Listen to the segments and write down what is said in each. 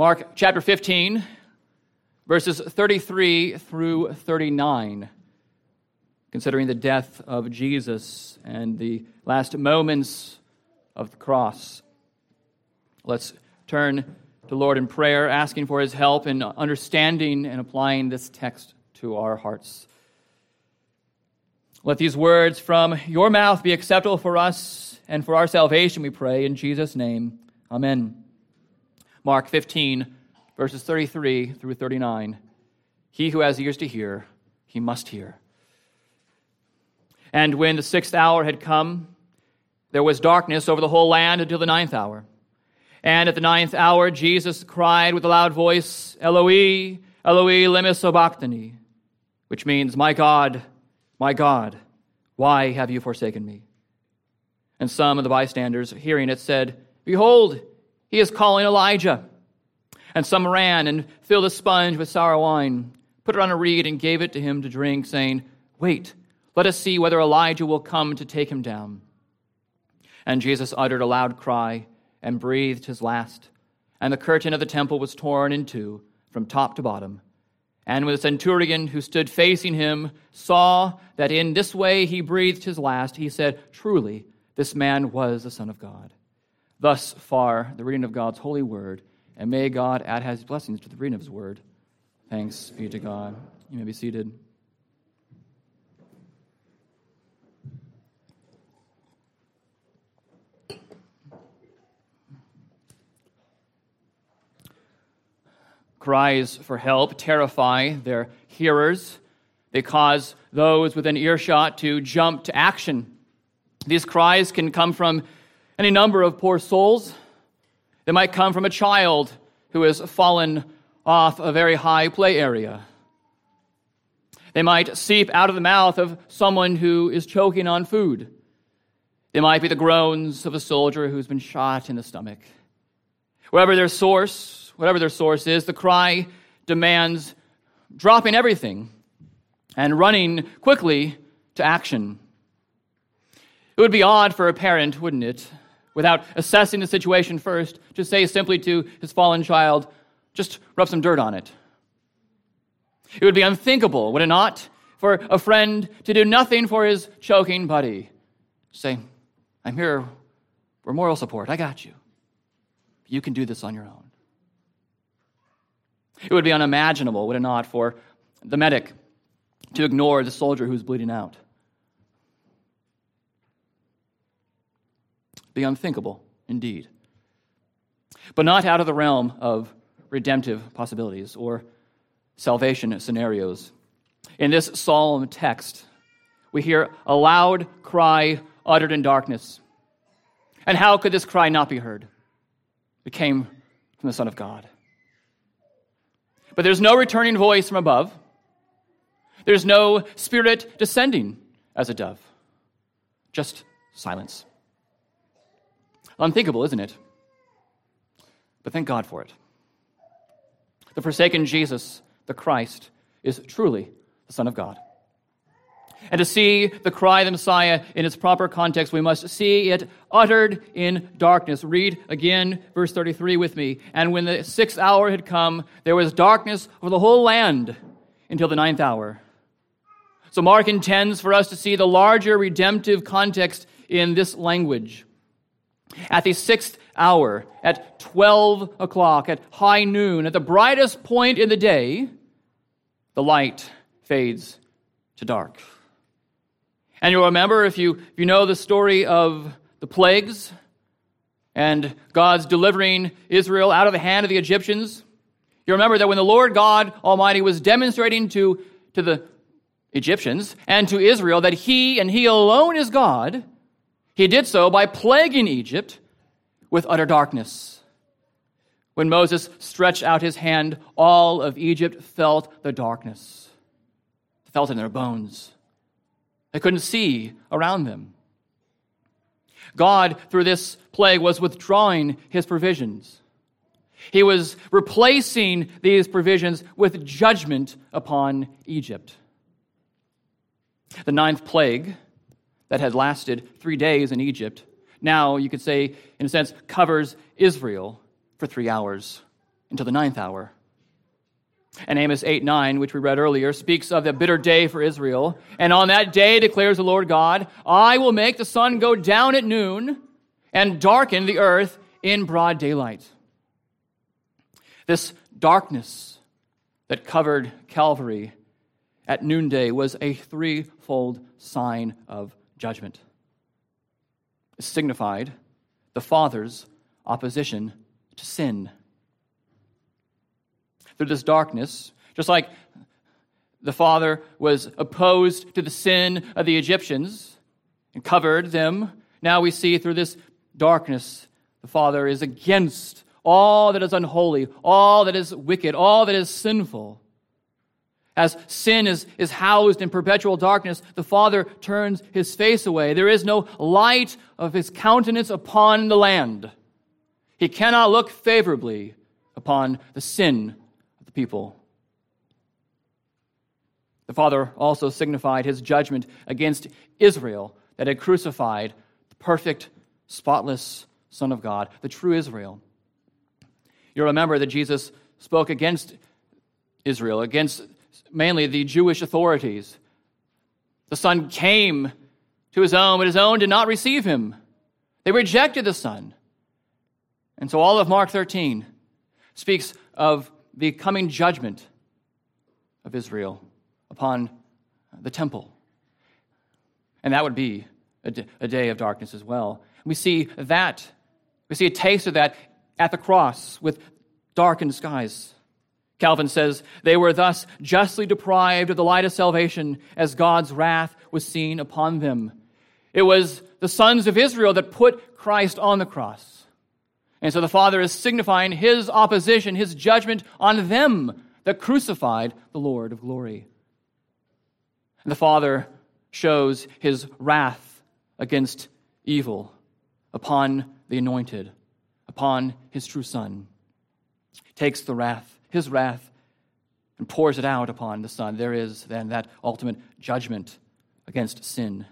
Mark chapter 15, verses 33 through 39, considering the death of Jesus and the last moments of the cross. Let's turn to Lord in prayer, asking for his help in understanding and applying this text to our hearts. Let these words from your mouth be acceptable for us and for our salvation, we pray, in Jesus' name. Amen. Mark 15, verses 33 through 39. He who has ears to hear, he must hear. And when the sixth hour had come, there was darkness over the whole land until the ninth hour. And at the ninth hour, Jesus cried with a loud voice, Eloi, Eloi, lema sabachthani, which means, My God, my God, why have you forsaken me? And some of the bystanders, hearing it, said, Behold, he is calling Elijah. And some ran and filled a sponge with sour wine, put it on a reed, and gave it to him to drink, saying, Wait, let us see whether Elijah will come to take him down. And Jesus uttered a loud cry and breathed his last. And the curtain of the temple was torn in two from top to bottom and when the centurion who stood facing him saw that in this way he breathed his last, he said, Truly, this man was the Son of God. Thus far, the reading of God's holy word, and may God add his blessings to the reading of his word. Thanks be to God. You may be seated. Cries for help terrify their hearers. They cause those within earshot to jump to action. These cries can come from any number of poor souls. They might come from a child who has fallen off a very high play area. They might seep out of the mouth of someone who is choking on food. They might be the groans of a soldier who's been shot in the stomach. Wherever their source, whatever their source is, the cry demands dropping everything and running quickly to action. It would be odd for a parent, wouldn't it, without assessing the situation first, to say simply to his fallen child, just rub some dirt on it. It would be unthinkable, would it not, for a friend to do nothing for his choking buddy. Say, I'm here for moral support. I got you. You can do this on your own. It would be unimaginable, would it not, for the medic to ignore the soldier who's bleeding out. Be unthinkable, indeed. But not out of the realm of redemptive possibilities or salvation scenarios. In this solemn text, we hear a loud cry uttered in darkness. And how could this cry not be heard? It came from the Son of God. But there's no returning voice from above. There's no spirit descending as a dove. Just silence. Unthinkable, isn't it? But thank God for it. The forsaken Jesus, the Christ, is truly the Son of God. And to see the cry of the Messiah in its proper context, we must see it uttered in darkness. Read again verse 33 with me. And when the sixth hour had come, there was darkness over the whole land until the ninth hour. So Mark intends for us to see the larger redemptive context in this language. At the sixth hour, at 12 o'clock, at high noon, at the brightest point in the day, the light fades to dark. And you'll remember, if you, if you know the story of the plagues and God's delivering Israel out of the hand of the Egyptians, you remember that when the Lord God Almighty was demonstrating to, to the Egyptians and to Israel that He and He alone is God, He did so by plaguing Egypt with utter darkness. When Moses stretched out his hand, all of Egypt felt the darkness, felt it in their bones. They couldn't see around them. God, through this plague, was withdrawing his provisions. He was replacing these provisions with judgment upon Egypt. The ninth plague that had lasted three days in Egypt now, you could say, in a sense, covers Israel for three hours. until the ninth hour. And Amos 8 9, which we read earlier, speaks of the bitter day for Israel. And on that day, declares the Lord God, I will make the sun go down at noon and darken the earth in broad daylight. This darkness that covered Calvary at noonday was a threefold sign of judgment. It signified the Father's opposition to sin through this darkness, just like the Father was opposed to the sin of the Egyptians and covered them. Now we see through this darkness, the Father is against all that is unholy, all that is wicked, all that is sinful. As sin is, is housed in perpetual darkness, the Father turns his face away. There is no light of his countenance upon the land. He cannot look favorably upon the sin of the people. The Father also signified his judgment against Israel that had crucified the perfect, spotless Son of God, the true Israel. You'll remember that Jesus spoke against Israel, against mainly the Jewish authorities. The Son came to his own, but his own did not receive him. They rejected the Son. And so all of Mark 13 speaks of the coming judgment of Israel upon the temple. And that would be a, day of darkness as well. We see that, we see a taste of that at the cross with darkened skies. Calvin says, They were thus justly deprived of the light of salvation as God's wrath was seen upon them. It was the sons of Israel that put Christ on the cross. And so the Father is signifying his opposition, his judgment on them that crucified the Lord of glory. And the Father shows his wrath against evil upon the anointed, upon his true Son. Takes the wrath, his wrath, and pours it out upon the Son. There is then that ultimate judgment against sin.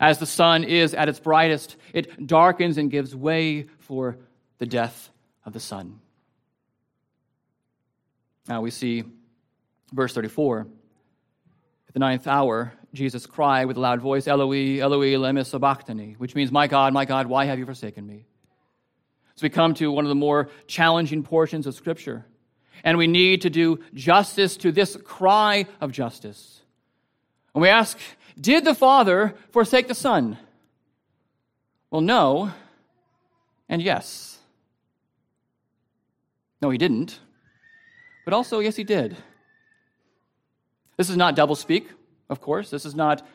As the sun is at its brightest, it darkens and gives way for the death of the Son. Now we see verse 34. At the ninth hour, Jesus cried with a loud voice, Eloi, Eloi, lema sabachthani, which means, My God, my God, why have you forsaken me? So we come to one of the more challenging portions of Scripture. And we need to do justice to this cry of justice. And we ask, Did the Father forsake the Son? Well, no, and yes. No, he didn't. But also, yes, he did. This is not doublespeak, of course. This is not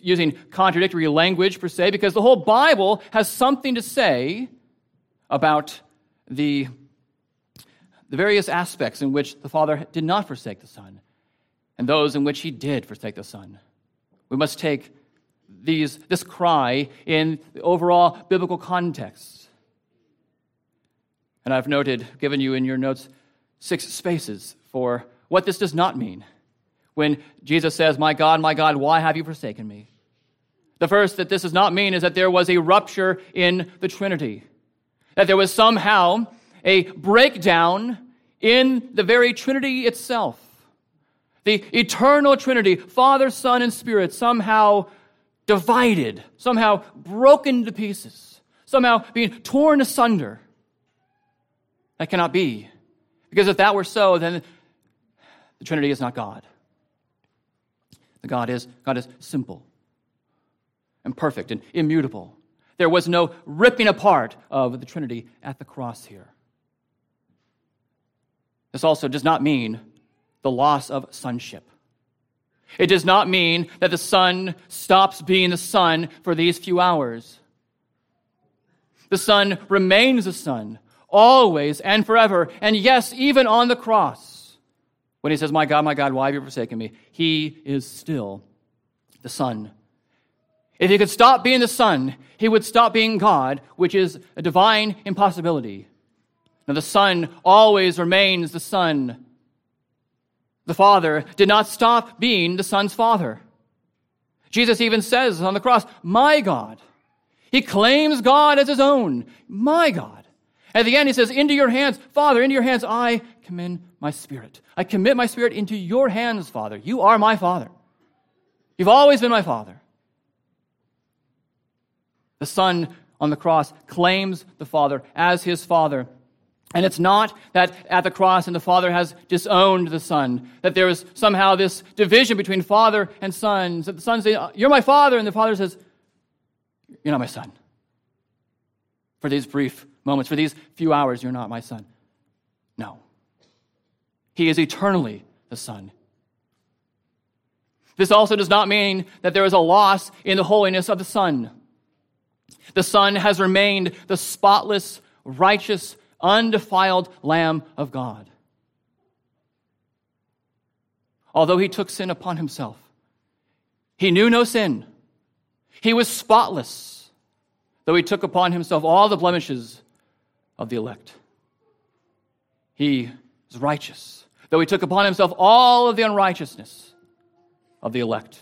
using contradictory language per se, because the whole Bible has something to say about the, the various aspects in which the Father did not forsake the Son and those in which he did forsake the Son. We must take these, this cry in the overall biblical context. And I've noted, given you in your notes, six spaces for what this does not mean. When Jesus says, My God, my God, why have you forsaken me? The first that this does not mean is that there was a rupture in the Trinity, that there was somehow a breakdown in the very Trinity itself. The eternal Trinity, Father, Son, and Spirit, somehow divided, somehow broken to pieces, somehow being torn asunder. That cannot be. Because if that were so, then the Trinity is not God. The God is, God is simple and perfect and immutable. There was no ripping apart of the Trinity at the cross here. This also does not mean the loss of sonship. It does not mean that the Son stops being the Son for these few hours. The Son remains the Son always and forever. And yes, even on the cross, when he says, My God, my God, why have you forsaken me? He is still the Son. If he could stop being the Son, he would stop being God, which is a divine impossibility. The Son always remains the Son. The Father did not stop being the Son's Father. Jesus even says on the cross, My God. He claims God as his own, my God. At the end, he says, Into your hands, Father, into your hands, I commend my spirit. I commit my spirit into your hands, Father. You are my Father. You've always been my Father. The Son on the cross claims the Father as his Father. And it's not that at the cross and the Father has disowned the Son, that there is somehow this division between Father and Son. That the Son says, You're my Father, and the Father says, You're not my Son. For these brief moments, for these few hours, you're not my son. No. He is eternally the Son. This also does not mean that there is a loss in the holiness of the Son. The Son has remained the spotless, righteous, undefiled Lamb of God. Although he took sin upon himself, he knew no sin. He was spotless, though he took upon himself all the blemishes of the elect. He is righteous, though he took upon himself all of the unrighteousness of the elect.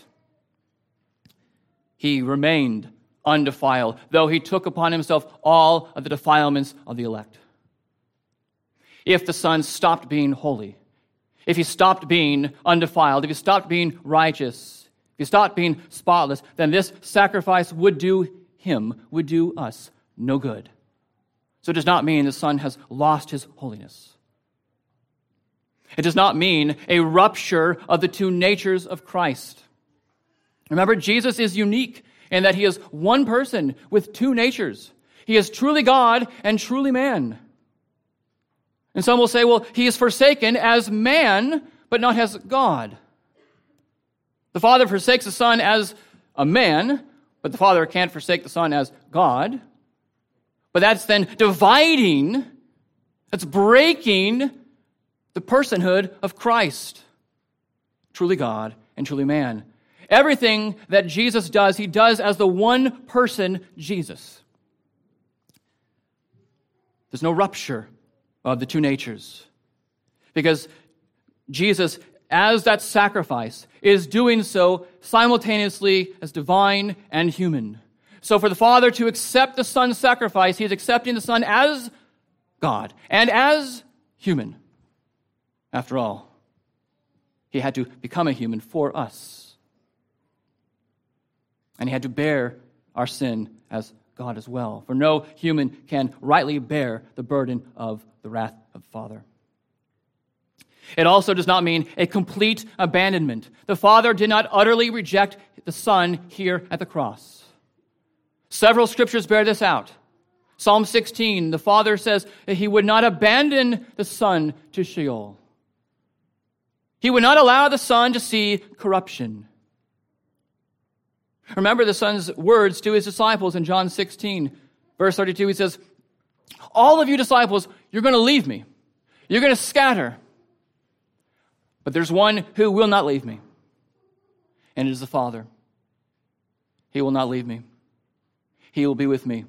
He remained undefiled, though he took upon himself all of the defilements of the elect. If the Son stopped being holy, if he stopped being undefiled, if he stopped being righteous, if he stopped being spotless, then this sacrifice would do him, would do us no good. So it does not mean the Son has lost his holiness. It does not mean a rupture of the two natures of Christ. Remember, Jesus is unique in that he is one person with two natures. He is truly God and truly man. And some will say, well, he is forsaken as man, but not as God. The Father forsakes the Son as a man, but the Father can't forsake the Son as God. But that's then dividing, that's breaking the personhood of Christ, truly God and truly man. Everything that Jesus does, he does as the one person, Jesus. There's no rupture of the two natures. Because Jesus, as that sacrifice, is doing so simultaneously as divine and human. So for the Father to accept the Son's sacrifice, he is accepting the Son as God and as human. After all, he had to become a human for us. And he had to bear our sin as God as well. For no human can rightly bear the burden of the wrath of the Father. It also does not mean a complete abandonment. The Father did not utterly reject the Son here at the cross. Several scriptures bear this out. Psalm 16, the Father says that He would not abandon the Son to Sheol. He would not allow the Son to see corruption. Remember the Son's words to His disciples in John 16, verse 32. He says, All of you disciples, you're going to leave me. You're going to scatter. But there's one who will not leave me, and it is the Father. He will not leave me. He will be with me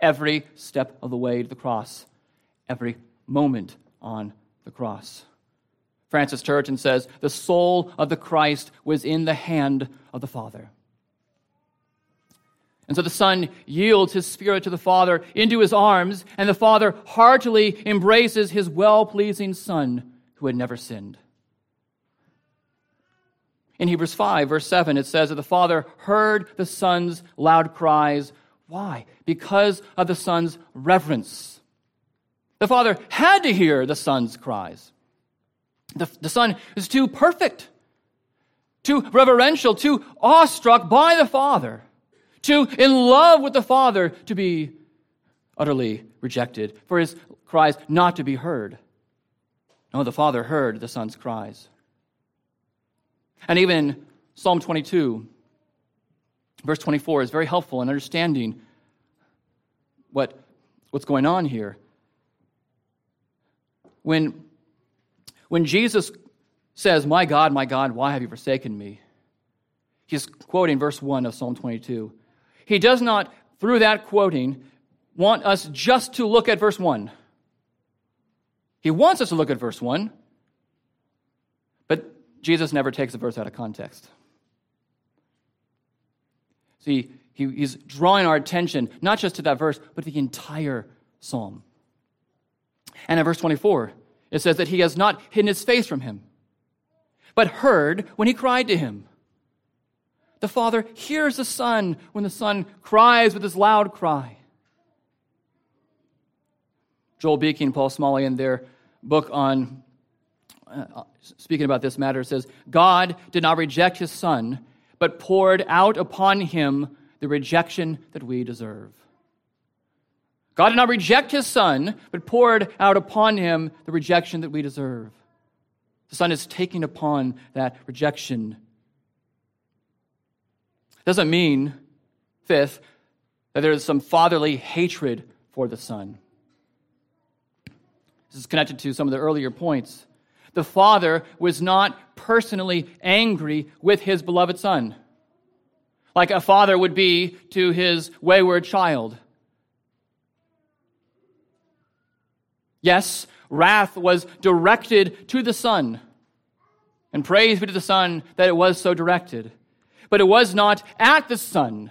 every step of the way to the cross, every moment on the cross. Francis Turretin says, The soul of the Christ was in the hand of the Father. And so the Son yields his spirit to the Father into his arms, and the Father heartily embraces his well pleasing Son who had never sinned. In Hebrews 5, verse 7, it says that the Father heard the Son's loud cries why? Because of the Son's reverence. The Father had to hear the Son's cries. The, the Son is too perfect, too reverential, too awestruck by the Father, too in love with the Father to be utterly rejected, for his cries not to be heard. No, the Father heard the Son's cries. And even Psalm 22, verse 24 is very helpful in understanding what, what's going on here. When, when Jesus says, My God, my God, why have you forsaken me? He's quoting verse 1 of Psalm 22. He does not, through that quoting, want us just to look at verse 1. He wants us to look at verse 1, but Jesus never takes a verse out of context. See, he, he's drawing our attention not just to that verse, but the entire psalm. And in verse 24, it says that he has not hidden his face from him, but heard when he cried to him. The Father hears the Son when the Son cries with his loud cry. Joel Beeke and Paul Smalley, in their book on uh, speaking about this matter, says God did not reject his Son, but poured out upon him the rejection that we deserve. God did not reject his Son, but poured out upon him the rejection that we deserve. The Son is taking upon that rejection. Doesn't mean, fifth, that there is some fatherly hatred for the Son. This is connected to some of the earlier points. The Father was not personally angry with his beloved Son, like a father would be to his wayward child. Yes, wrath was directed to the Son, and praise be to the Son that it was so directed. But it was not at the Son,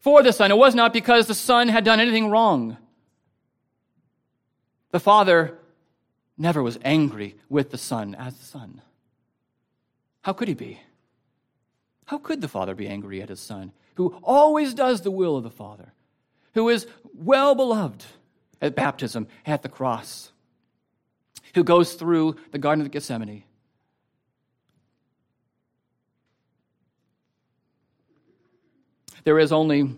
for the Son. It was not because the Son had done anything wrong. The Father never was angry with the Son as the Son. How could he be? How could the Father be angry at his Son, who always does the will of the Father, who is well beloved at baptism, at the cross, who goes through the Garden of Gethsemane? There is only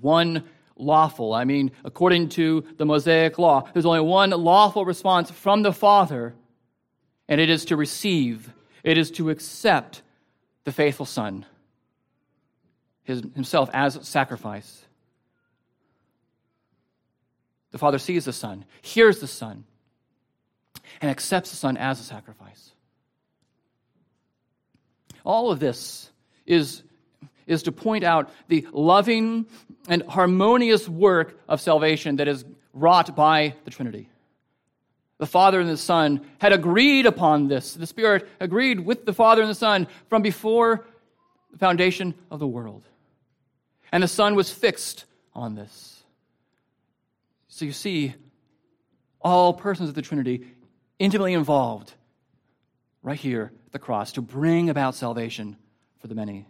one lawful. I mean, according to the Mosaic law, there's only one lawful response from the Father, and it is to receive, it is to accept the faithful Son his, himself as sacrifice. The Father sees the Son, hears the Son, and accepts the Son as a sacrifice. All of this is is to point out the loving and harmonious work of salvation that is wrought by the Trinity. The Father and the Son had agreed upon this. The Spirit agreed with the Father and the Son from before the foundation of the world. And the Son was fixed on this. So you see, all persons of the Trinity intimately involved right here at the cross to bring about salvation for the many.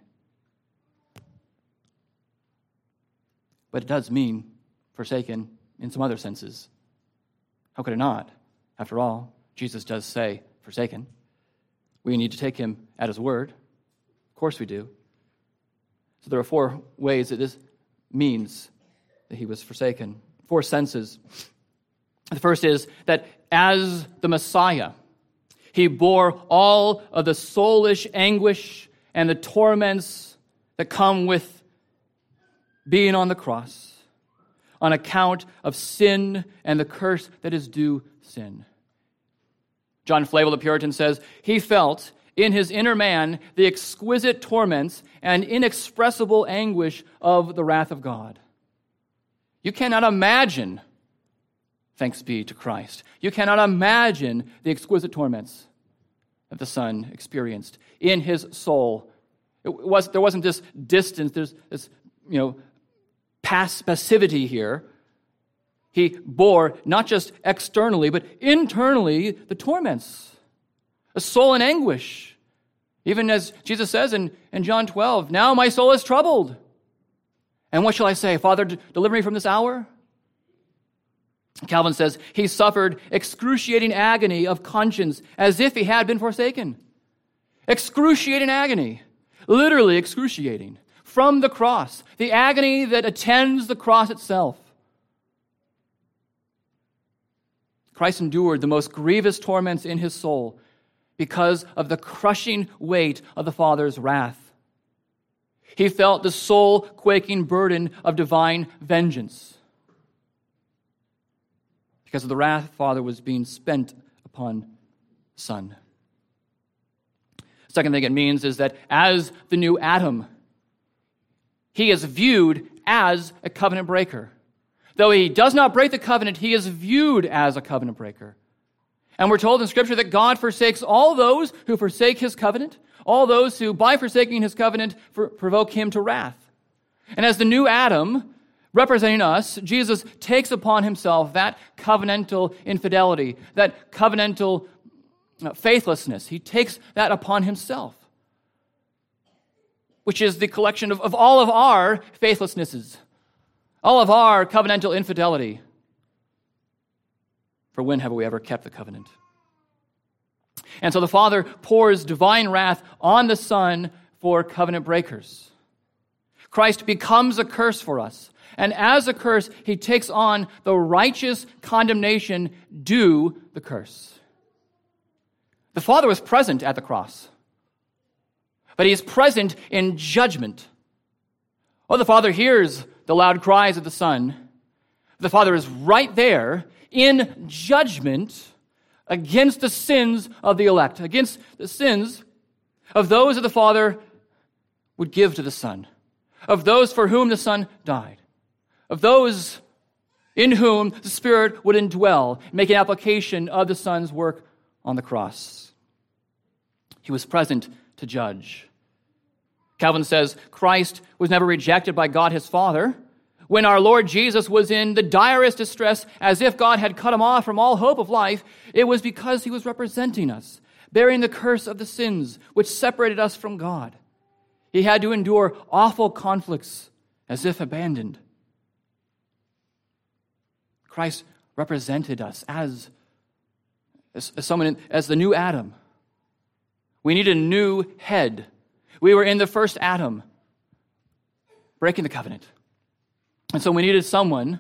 But it does mean forsaken in some other senses. How could it not? After all, Jesus does say forsaken. We need to take him at his word. Of course we do. So there are four ways that this means that he was forsaken. Four senses. The first is that as the Messiah, he bore all of the soulish anguish and the torments that come with being on the cross on account of sin and the curse that is due sin. John Flavel, the Puritan, says, He felt in his inner man the exquisite torments and inexpressible anguish of the wrath of God. You cannot imagine, thanks be to Christ, you cannot imagine the exquisite torments that the Son experienced in his soul. It was, there wasn't this distance, there's this you know, pass- passivity here. He bore not just externally, but internally the torments, a soul in anguish. Even as Jesus says in, in John 12, now my soul is troubled. And what shall I say? Father, deliver me from this hour? Calvin says, he suffered excruciating agony of conscience as if he had been forsaken. Excruciating agony, literally excruciating from the cross, the agony that attends the cross itself. Christ endured the most grievous torments in his soul because of the crushing weight of the Father's wrath. He felt the soul quaking burden of divine vengeance because of the wrath Father was being spent upon Son. Second thing it means is that as the new Adam, he is viewed as a covenant breaker. Though he does not break the covenant, he is viewed as a covenant breaker. And we're told in Scripture that God forsakes all those who forsake his covenant, all those who, by forsaking his covenant, provoke him to wrath. And as the new Adam, representing us, Jesus takes upon himself that covenantal infidelity, that covenantal uh, faithlessness. He takes that upon himself, which is the collection of, of all of our faithlessnesses, all of our covenantal infidelity. For when have we ever kept the covenant? And so the Father pours divine wrath on the Son for covenant breakers. Christ becomes a curse for us. And as a curse, he takes on the righteous condemnation due the curse. The Father was present at the cross, but he is present in judgment. Oh, the Father hears the loud cries of the Son. The Father is right there in judgment against the sins of the elect, against the sins of those that the Father would give to the Son, of those for whom the Son died of those in whom the Spirit would indwell, make an application of the Son's work on the cross. He was present to judge. Calvin says Christ was never rejected by God his Father. When our Lord Jesus was in the direst distress, as if God had cut him off from all hope of life, it was because he was representing us, bearing the curse of the sins which separated us from God. He had to endure awful conflicts as if abandoned. Christ represented us as, as, as someone, as the new Adam. We need a new head. We were in the first Adam, breaking the covenant. And so we needed someone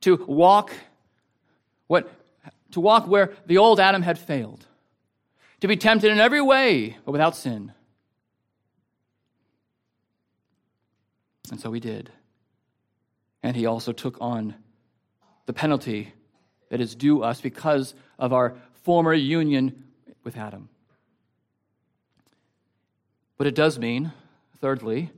to walk what to walk where the old Adam had failed, to be tempted in every way, but without sin. And so we did and he also took on the penalty that is due us because of our former union with Adam. What it does mean, thirdly,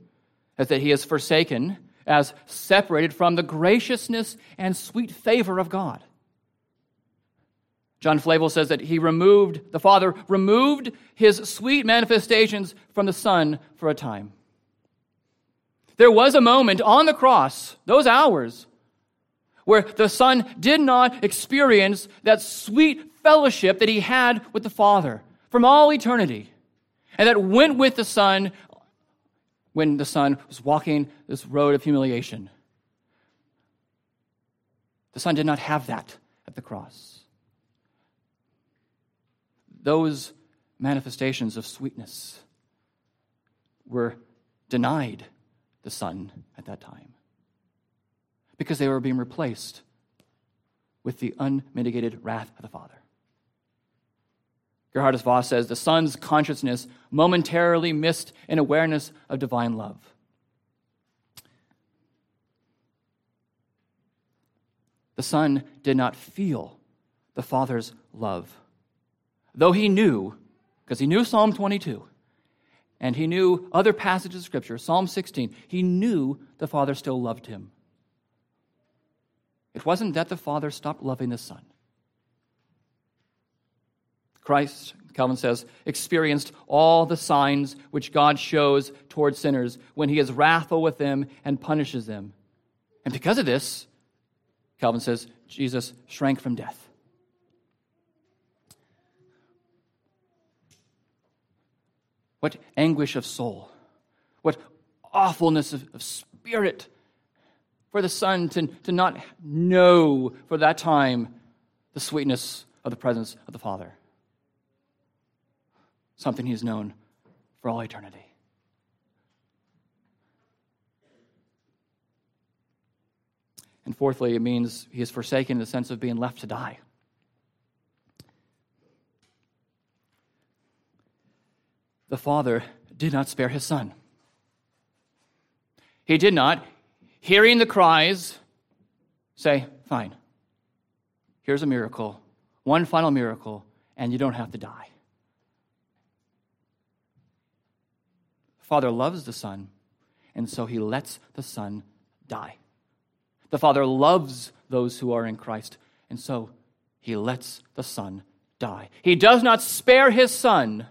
is that he is forsaken as separated from the graciousness and sweet favor of God. John Flavel says that he removed, the Father removed his sweet manifestations from the Son for a time. There was a moment on the cross, those hours, where the Son did not experience that sweet fellowship that he had with the Father from all eternity, and that went with the Son when the Son was walking this road of humiliation. The Son did not have that at the cross. Those manifestations of sweetness were denied the Son at that time because they were being replaced with the unmitigated wrath of the Father. Geerhardus Vos says the Son's consciousness momentarily missed an awareness of divine love. The Son did not feel the Father's love, though he knew, because he knew Psalm 22, and he knew other passages of Scripture, Psalm 16, he knew the Father still loved him. It wasn't that the Father stopped loving the Son. Christ, Calvin says, experienced all the signs which God shows towards sinners when he is wrathful with them and punishes them. And because of this, Calvin says, Jesus shrank from death. What anguish of soul. What awfulness of, of spirit for the Son to, to not know for that time the sweetness of the presence of the Father. Something he's known for all eternity. And fourthly, it means he is forsaken in the sense of being left to die. the Father did not spare his Son. He did not, hearing the cries, say, Fine, here's a miracle, one final miracle, and you don't have to die. Father loves the Son, and so he lets the Son die. The Father loves those who are in Christ, and so he lets the Son die. He does not spare his Son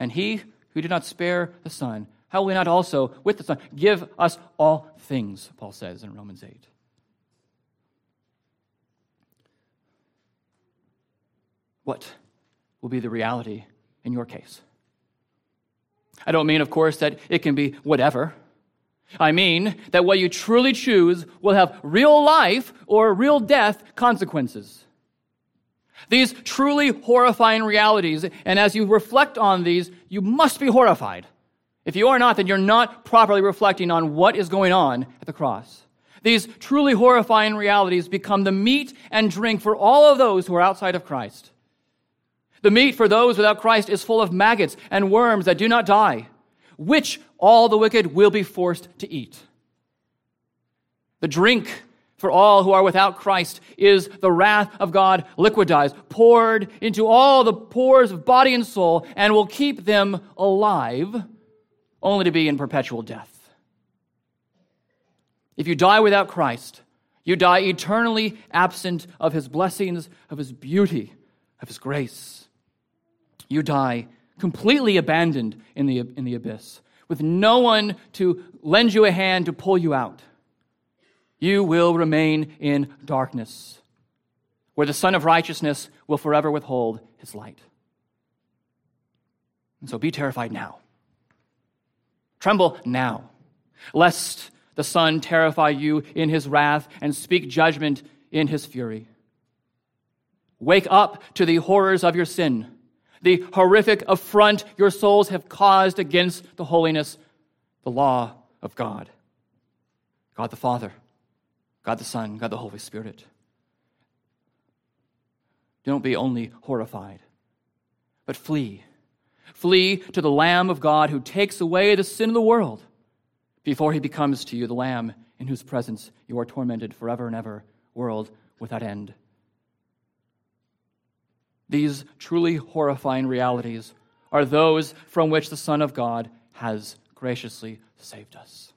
and he who did not spare the Son how will he not also, with the Son, give us all things, Paul says in Romans 8. What will be the reality in your case? I don't mean, of course, that it can be whatever. I mean that what you truly choose will have real life or real death consequences. These truly horrifying realities, and as you reflect on these, you must be horrified. If you are not, then you're not properly reflecting on what is going on at the cross. These truly horrifying realities become the meat and drink for all of those who are outside of Christ. The meat for those without Christ is full of maggots and worms that do not die, which all the wicked will be forced to eat. The drink for all who are without Christ is the wrath of God liquidized, poured into all the pores of body and soul, and will keep them alive only to be in perpetual death. If you die without Christ, you die eternally absent of his blessings, of his beauty, of his grace. You die completely abandoned in the, in the abyss, with no one to lend you a hand to pull you out. You will remain in darkness, where the Sun of Righteousness will forever withhold his light. And so be terrified now. Tremble now, lest the Son terrify you in his wrath and speak judgment in his fury. Wake up to the horrors of your sin, the horrific affront your souls have caused against the holiness, the law of God. God the Father, God the Son, God the Holy Spirit. Don't be only horrified, but flee Flee to the Lamb of God who takes away the sin of the world before he becomes to you the Lamb in whose presence you are tormented forever and ever, world without end. These truly horrifying realities are those from which the Son of God has graciously saved us.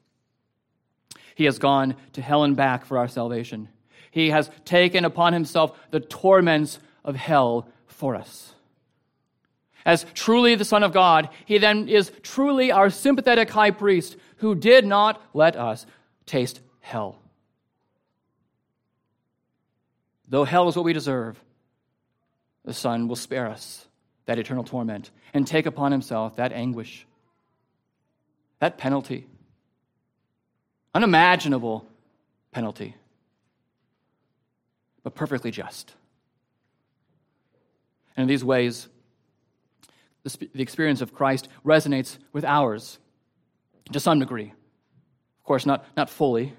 He has gone to hell and back for our salvation. He has taken upon himself the torments of hell for us. As truly the Son of God, he then is truly our sympathetic high priest who did not let us taste hell. Though hell is what we deserve, the Son will spare us that eternal torment and take upon himself that anguish, that penalty, unimaginable penalty, but perfectly just. And in these ways, the, experience of Christ resonates with ours to some degree. Of course, not, not fully.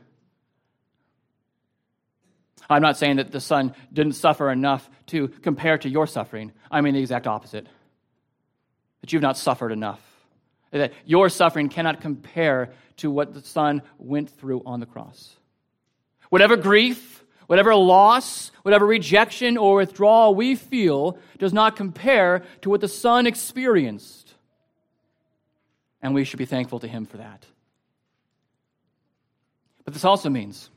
I'm not saying that the Son didn't suffer enough to compare to your suffering. I mean the exact opposite. That you've not suffered enough. That your suffering cannot compare to what the Son went through on the cross. Whatever grief, Whatever loss, whatever rejection or withdrawal we feel does not compare to what the Son experienced. And we should be thankful to Him for that. But this also means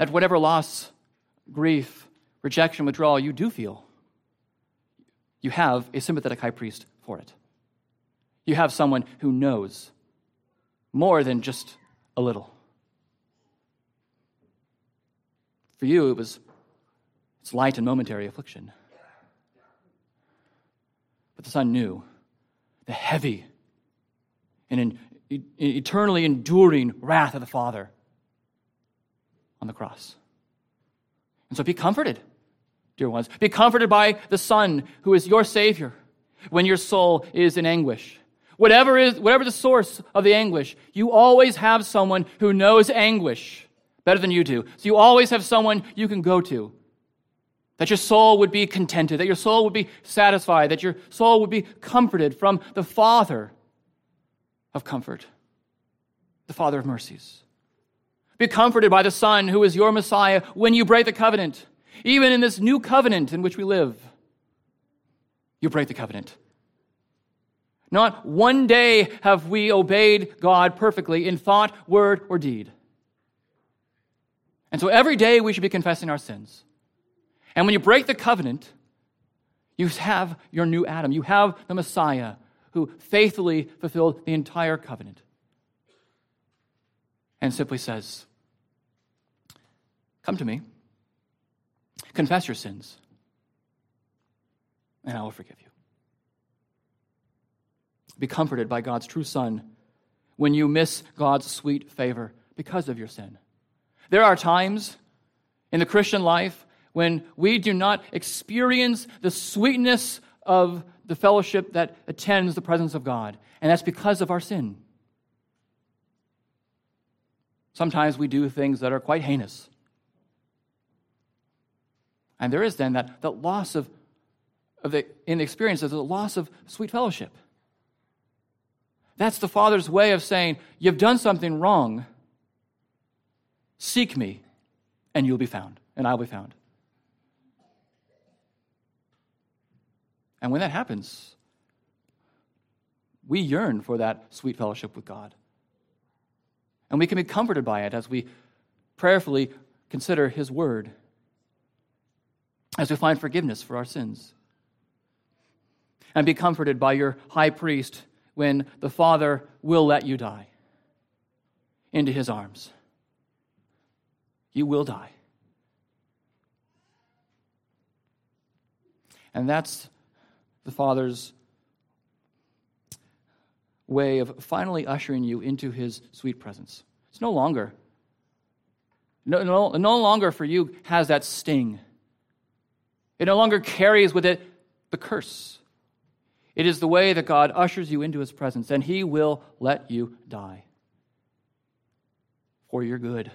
that whatever loss, grief, rejection, withdrawal you do feel, you have a sympathetic high priest for it. You have someone who knows more than just a little. For you, it was it's light and momentary affliction. But the Son knew the heavy and eternally enduring wrath of the Father on the cross. And so be comforted, dear ones. Be comforted by the Son who is your Savior when your soul is in anguish. Whatever, is, whatever the source of the anguish, you always have someone who knows anguish better than you do. So you always have someone you can go to. That your soul would be contented, that your soul would be satisfied, that your soul would be comforted from the Father of comfort, the Father of mercies. Be comforted by the Son who is your Messiah when you break the covenant. Even in this new covenant in which we live, you break the covenant. Not one day have we obeyed God perfectly in thought, word, or deed. And so every day we should be confessing our sins. And when you break the covenant, you have your new Adam. You have the Messiah who faithfully fulfilled the entire covenant. And simply says, Come to me, confess your sins, and I will forgive you. Be comforted by God's true Son when you miss God's sweet favor because of your sin. There are times in the Christian life when we do not experience the sweetness of the fellowship that attends the presence of God, and that's because of our sin. Sometimes we do things that are quite heinous. And there is then that, that loss of, of the, in the experience, there's a loss of sweet fellowship. That's the Father's way of saying, You've done something wrong. Seek me, and you'll be found, and I'll be found. And when that happens, we yearn for that sweet fellowship with God. And we can be comforted by it as we prayerfully consider His Word, as we find forgiveness for our sins. And be comforted by your high priest when the Father will let you die into his arms. You will die. And that's the Father's way of finally ushering you into his sweet presence. It's no longer, no, no, no longer for you has that sting. It no longer carries with it the curse. It is the way that God ushers you into his presence, and he will let you die for your good,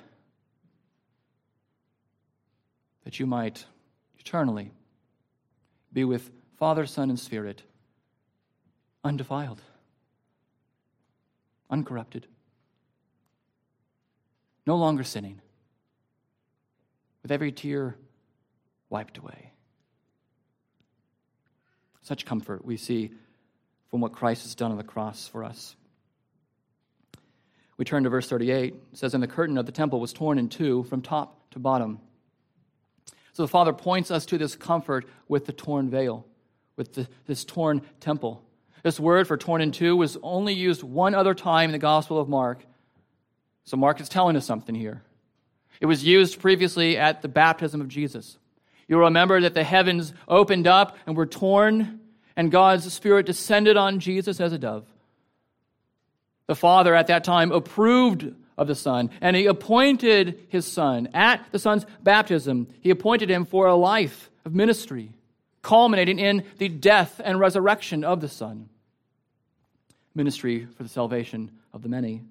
that you might eternally be with Father, Son, and Spirit, undefiled, uncorrupted, no longer sinning, with every tear wiped away. Such comfort we see from what Christ has done on the cross for us. We turn to verse 38. It says, And the curtain of the temple was torn in two from top to bottom. So the Father points us to this comfort with the torn veil, with the, this torn temple. This word for torn in two was only used one other time in the Gospel of Mark. So Mark is telling us something here. It was used previously at the baptism of Jesus. You'll remember that the heavens opened up and were torn, and God's Spirit descended on Jesus as a dove. The Father at that time approved of the Son, and he appointed his Son at the Son's baptism. He appointed him for a life of ministry, culminating in the death and resurrection of the Son. Ministry for the salvation of the many.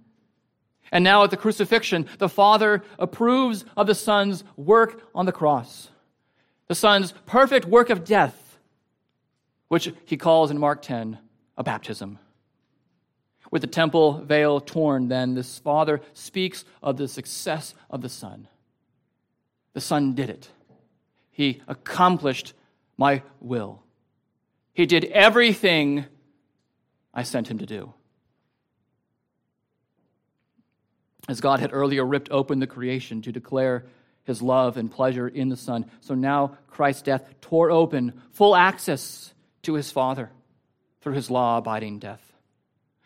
And now at the crucifixion, the Father approves of the Son's work on the cross the Son's perfect work of death, which he calls in Mark 10 a baptism. With the temple veil torn, then, this Father speaks of the success of the Son. The Son did it, He accomplished my will. He did everything I sent Him to do. As God had earlier ripped open the creation to declare his love and pleasure in the Son. So now Christ's death tore open full access to his Father through his law abiding death.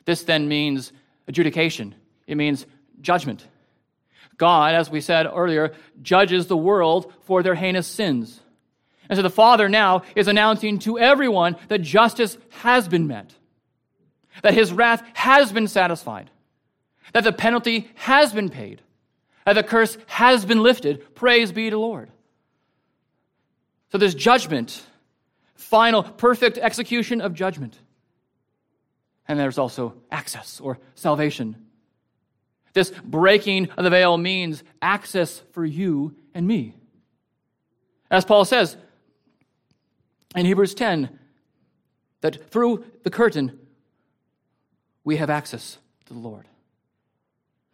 This then means adjudication, it means judgment. God, as we said earlier, judges the world for their heinous sins. And so the Father now is announcing to everyone that justice has been met, that his wrath has been satisfied, that the penalty has been paid the curse has been lifted. Praise be to the Lord. So there's judgment, final, perfect execution of judgment. And there's also access or salvation. This breaking of the veil means access for you and me. As Paul says in Hebrews 10, that through the curtain we have access to the Lord.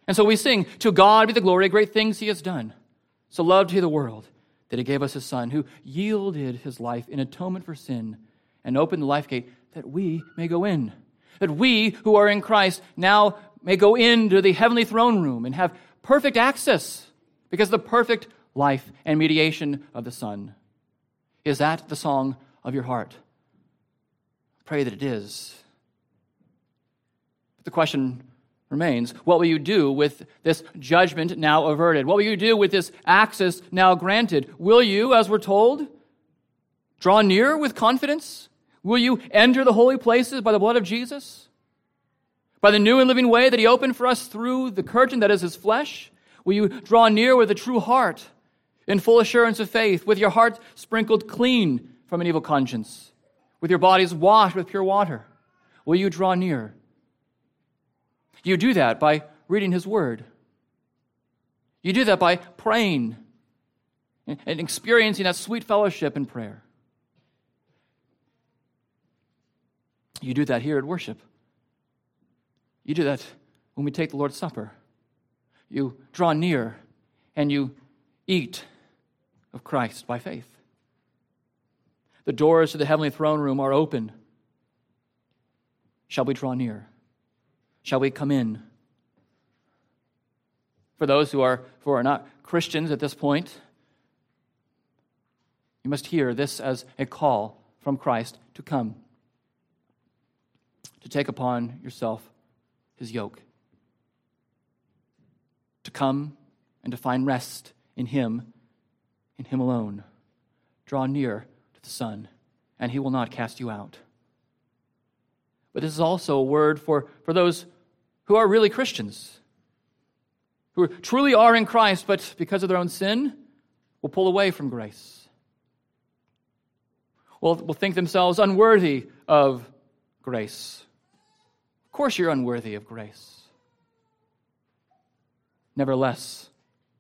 And so we sing, To God be the glory, great things he has done. So loved he the world that he gave us his Son, who yielded his life in atonement for sin and opened the life gate that we may go in. That we who are in Christ now may go into the heavenly throne room and have perfect access because the perfect life and mediation of the Son. Is that the song of your heart? Pray that it is. But the question remains what will you do with this judgment now averted? What will you do with this access now granted? Will you, as we're told, draw near with confidence? Will you enter the holy places by the blood of Jesus? By the new and living way that He opened for us through the curtain that is His flesh? Will you draw near with a true heart, in full assurance of faith, with your heart sprinkled clean from an evil conscience, with your bodies washed with pure water? Will you draw near? You do that by reading His Word. You do that by praying and experiencing that sweet fellowship in prayer. You do that here at worship. You do that when we take the Lord's Supper. You draw near and you eat of Christ by faith. The doors to the heavenly throne room are open. Shall we draw near? Shall we come in? For those who are, who are not Christians at this point, you must hear this as a call from Christ to come, to take upon yourself his yoke, to come and to find rest in him, in him alone. Draw near to the Son, and he will not cast you out. But this is also a word for, for those who are really Christians, who truly are in Christ, but because of their own sin, will pull away from grace. Will, will think themselves unworthy of grace. Of course, you're unworthy of grace. Nevertheless,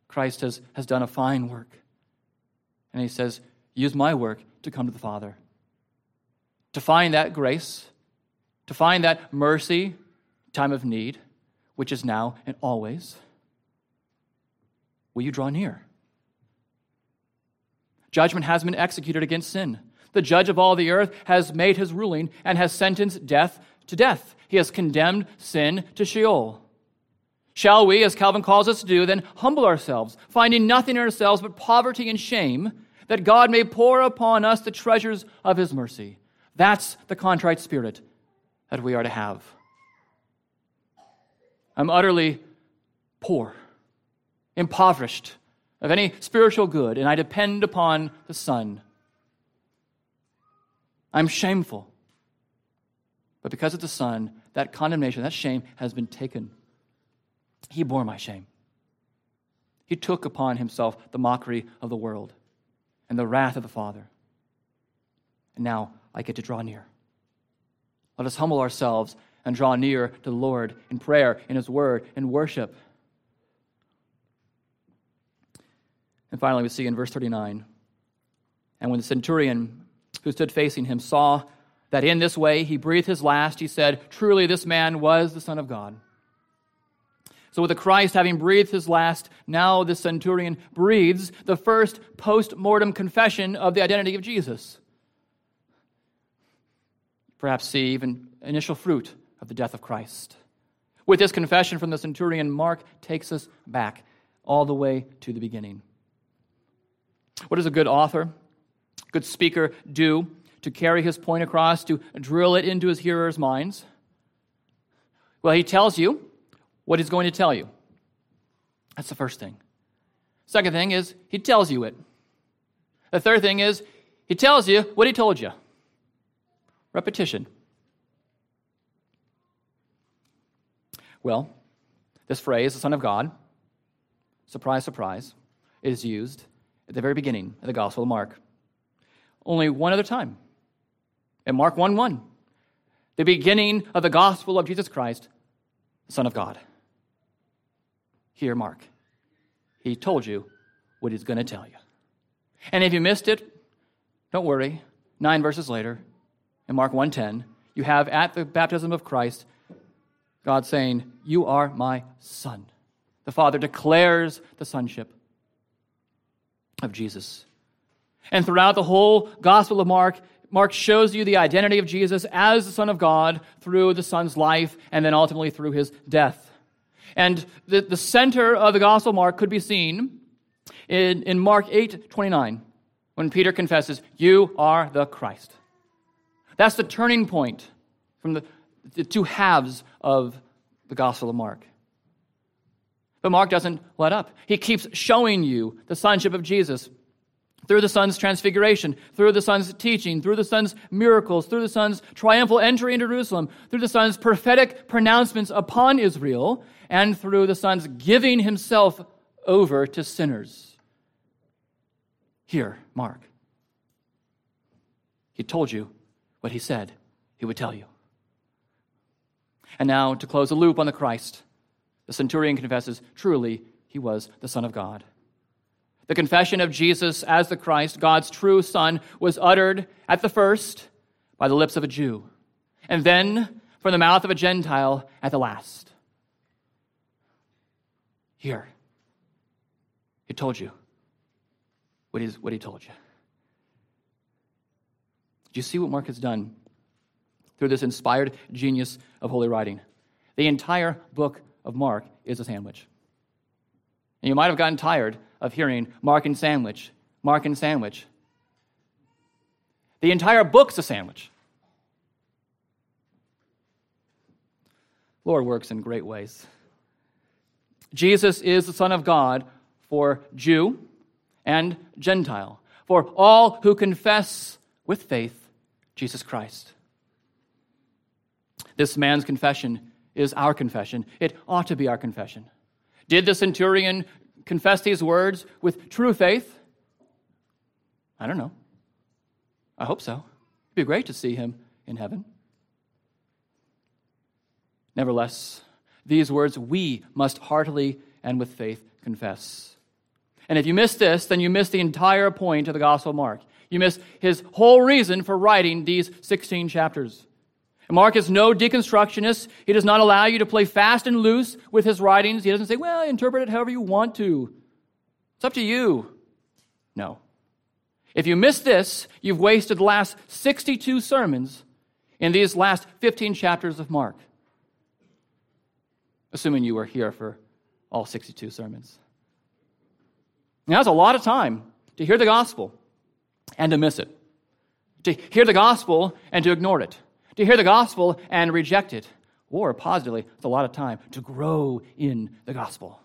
Christ has, has done a fine work. And he says, Use my work to come to the Father. To find that grace, to find that mercy, time of need, which is now and always, will you draw near? Judgment has been executed against sin. The judge of all the earth has made his ruling and has sentenced death to death. He has condemned sin to Sheol. Shall we, as Calvin calls us to do, then humble ourselves, finding nothing in ourselves but poverty and shame, that God may pour upon us the treasures of his mercy? That's the contrite spirit that we are to have. I'm utterly poor, impoverished of any spiritual good, and I depend upon the Son. I'm shameful. But because of the Son, that condemnation, that shame has been taken. He bore my shame. He took upon himself the mockery of the world and the wrath of the Father. And now I get to draw near. Let us humble ourselves and draw near to the Lord in prayer, in His Word, in worship. And finally, we see in verse 39 And when the centurion who stood facing him saw that in this way he breathed his last, he said, Truly, this man was the Son of God. So, with the Christ having breathed his last, now the centurion breathes the first post mortem confession of the identity of Jesus. Perhaps see even initial fruit of the death of Christ. With this confession from the centurion, Mark takes us back all the way to the beginning. What does a good author, good speaker do to carry his point across, to drill it into his hearers' minds? Well, he tells you what he's going to tell you. That's the first thing. Second thing is, he tells you it. The third thing is, he tells you what he told you. Repetition. Well, this phrase, the Son of God, surprise, surprise, is used at the very beginning of the Gospel of Mark. Only one other time. In Mark 1 1, the beginning of the Gospel of Jesus Christ, the Son of God. Here, Mark. He told you what he's going to tell you. And if you missed it, don't worry. Nine verses later, in Mark 1:10, you have at the baptism of Christ God saying, You are my son. The Father declares the sonship of Jesus. And throughout the whole Gospel of Mark, Mark shows you the identity of Jesus as the Son of God through the Son's life and then ultimately through his death. And the, the center of the Gospel of Mark could be seen in, in Mark 8 29, when Peter confesses, You are the Christ. That's the turning point from the, the two halves of the Gospel of Mark. But Mark doesn't let up. He keeps showing you the sonship of Jesus through the Son's transfiguration, through the Son's teaching, through the Son's miracles, through the Son's triumphal entry into Jerusalem, through the Son's prophetic pronouncements upon Israel, and through the Son's giving himself over to sinners. Here, Mark. He told you what he said he would tell you. And now, to close the loop on the Christ, the centurion confesses truly he was the Son of God. The confession of Jesus as the Christ, God's true Son, was uttered at the first by the lips of a Jew, and then from the mouth of a Gentile at the last. Here, he told you what, he's, what he told you. Do you see what Mark has done through this inspired genius of holy writing? The entire book of Mark is a sandwich. And you might have gotten tired of hearing Mark and sandwich, Mark and sandwich. The entire book's a sandwich. Lord works in great ways. Jesus is the Son of God for Jew and Gentile, for all who confess with faith Jesus Christ. This man's confession is our confession. It ought to be our confession. Did the centurion confess these words with true faith? I don't know. I hope so. It'd be great to see him in heaven. Nevertheless, these words we must heartily and with faith confess. And if you miss this, then you miss the entire point of the Gospel of Mark. You miss his whole reason for writing these 16 chapters. Mark is no deconstructionist. He does not allow you to play fast and loose with his writings. He doesn't say, well, interpret it however you want to. It's up to you. No. If you miss this, you've wasted the last 62 sermons in these last 15 chapters of Mark. Assuming you were here for all 62 sermons. Now, that's a lot of time to hear the gospel and to miss it, to hear the gospel and to ignore it to hear the gospel and reject it. Or positively, it's a lot of time to grow in the gospel.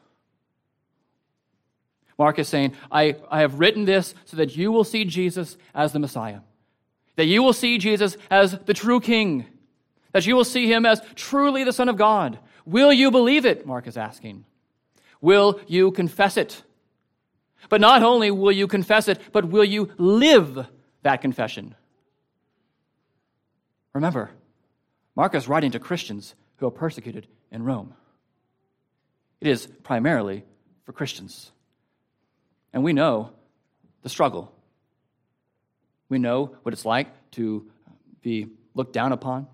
Mark is saying, I, I have written this so that you will see Jesus as the Messiah, that you will see Jesus as the true King, that you will see him as truly the Son of God. Will you believe it? Mark is asking. Will you confess it? But not only will you confess it, but will you live that confession? Remember, Mark is writing to Christians who are persecuted in Rome. It is primarily for Christians. And we know the struggle. We know what it's like to be looked down upon,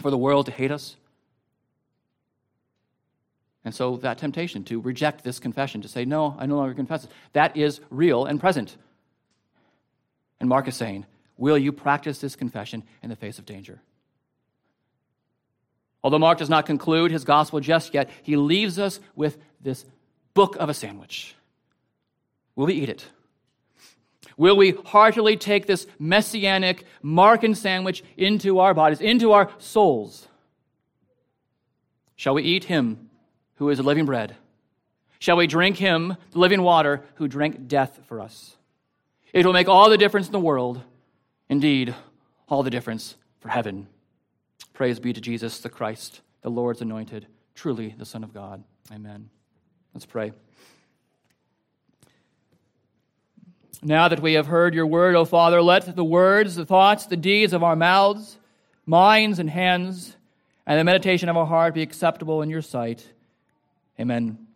for the world to hate us. And so that temptation to reject this confession, to say, no, I no longer confess it, that is real and present. And Mark is saying, Will you practice this confession in the face of danger? Although Mark does not conclude his gospel just yet, he leaves us with this book of a sandwich. Will we eat it? Will we heartily take this messianic Markan sandwich into our bodies, into our souls? Shall we eat him who is the living bread? Shall we drink him, the living water, who drank death for us? It will make all the difference in the world Indeed, all the difference for heaven. Praise be to Jesus the Christ, the Lord's anointed, truly the Son of God. Amen. Let's pray. Now that we have heard your word, O Father, let the words, the thoughts, the deeds of our mouths, minds, and hands, and the meditation of our heart be acceptable in your sight. Amen.